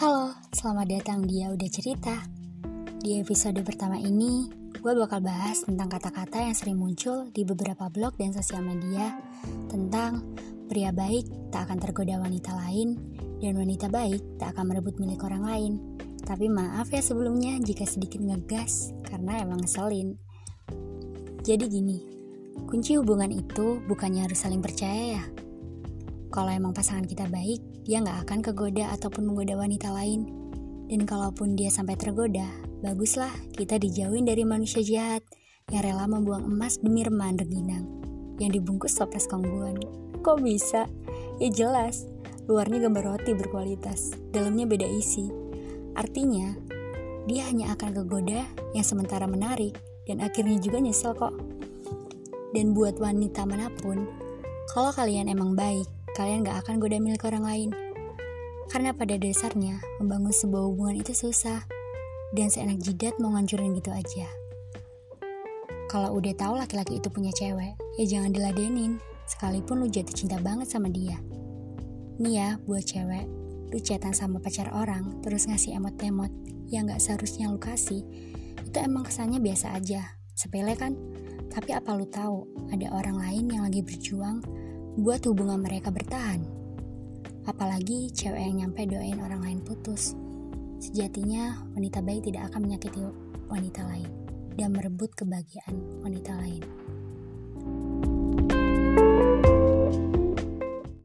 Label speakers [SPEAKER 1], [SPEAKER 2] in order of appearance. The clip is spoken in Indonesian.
[SPEAKER 1] Halo, selamat datang di Udah Cerita. Di episode pertama ini, gue bakal bahas tentang kata-kata yang sering muncul di beberapa blog dan sosial media tentang pria baik tak akan tergoda wanita lain dan wanita baik tak akan merebut milik orang lain. Tapi maaf ya sebelumnya jika sedikit ngegas karena emang ngeselin. Jadi gini, kunci hubungan itu bukannya harus saling percaya ya, kalau emang pasangan kita baik, dia nggak akan kegoda ataupun menggoda wanita lain. Dan kalaupun dia sampai tergoda, baguslah kita dijauhin dari manusia jahat yang rela membuang emas demi remahan rengginang yang dibungkus toples kongguan. Kok bisa? Ya jelas, luarnya gambar roti berkualitas, dalamnya beda isi. Artinya, dia hanya akan kegoda yang sementara menarik dan akhirnya juga nyesel kok. Dan buat wanita mana pun, kalau kalian emang baik, kalian gak akan goda milik orang lain. Karena pada dasarnya, membangun sebuah hubungan itu susah, dan seenak jidat mau ngancurin gitu aja. Kalau udah tahu laki-laki itu punya cewek, ya jangan diladenin, sekalipun lu jatuh cinta banget sama dia. Nih ya, buat cewek, lu chatan sama pacar orang, terus ngasih emot-emot yang gak seharusnya lu kasih, itu emang kesannya biasa aja, sepele kan? Tapi apa lu tahu, ada orang lain yang lagi berjuang buat hubungan mereka bertahan. Apalagi cewek yang nyampe doain orang lain putus. Sejatinya, wanita baik tidak akan menyakiti wanita lain dan merebut kebahagiaan wanita lain.